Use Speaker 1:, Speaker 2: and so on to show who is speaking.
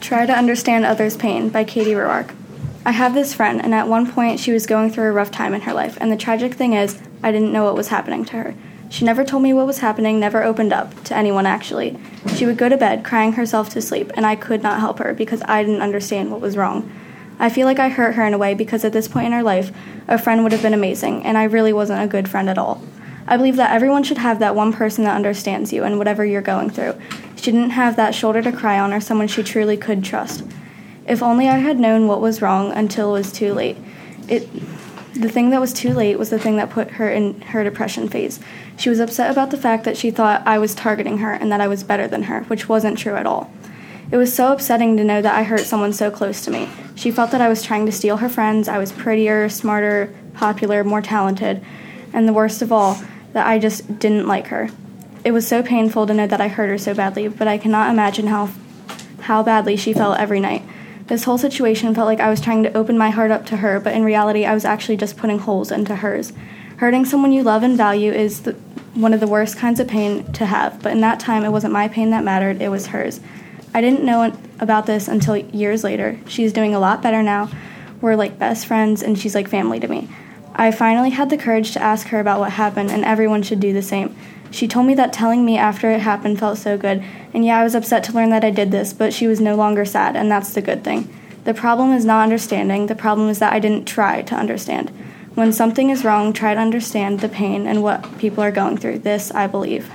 Speaker 1: Try to Understand Others' Pain by Katie Roark. I have this friend, and at one point she was going through a rough time in her life, and the tragic thing is, I didn't know what was happening to her. She never told me what was happening, never opened up to anyone actually. She would go to bed crying herself to sleep, and I could not help her because I didn't understand what was wrong. I feel like I hurt her in a way because at this point in her life, a friend would have been amazing, and I really wasn't a good friend at all. I believe that everyone should have that one person that understands you and whatever you're going through. She didn't have that shoulder to cry on or someone she truly could trust. If only I had known what was wrong until it was too late. It the thing that was too late was the thing that put her in her depression phase. She was upset about the fact that she thought I was targeting her and that I was better than her, which wasn't true at all. It was so upsetting to know that I hurt someone so close to me. She felt that I was trying to steal her friends, I was prettier, smarter, popular, more talented, and the worst of all, that I just didn't like her. It was so painful to know that I hurt her so badly, but I cannot imagine how how badly she felt every night. This whole situation felt like I was trying to open my heart up to her, but in reality, I was actually just putting holes into hers. Hurting someone you love and value is the, one of the worst kinds of pain to have, but in that time, it wasn't my pain that mattered, it was hers. I didn't know about this until years later. She's doing a lot better now. We're like best friends, and she's like family to me. I finally had the courage to ask her about what happened, and everyone should do the same. She told me that telling me after it happened felt so good, and yeah, I was upset to learn that I did this, but she was no longer sad, and that's the good thing. The problem is not understanding, the problem is that I didn't try to understand. When something is wrong, try to understand the pain and what people are going through. This, I believe.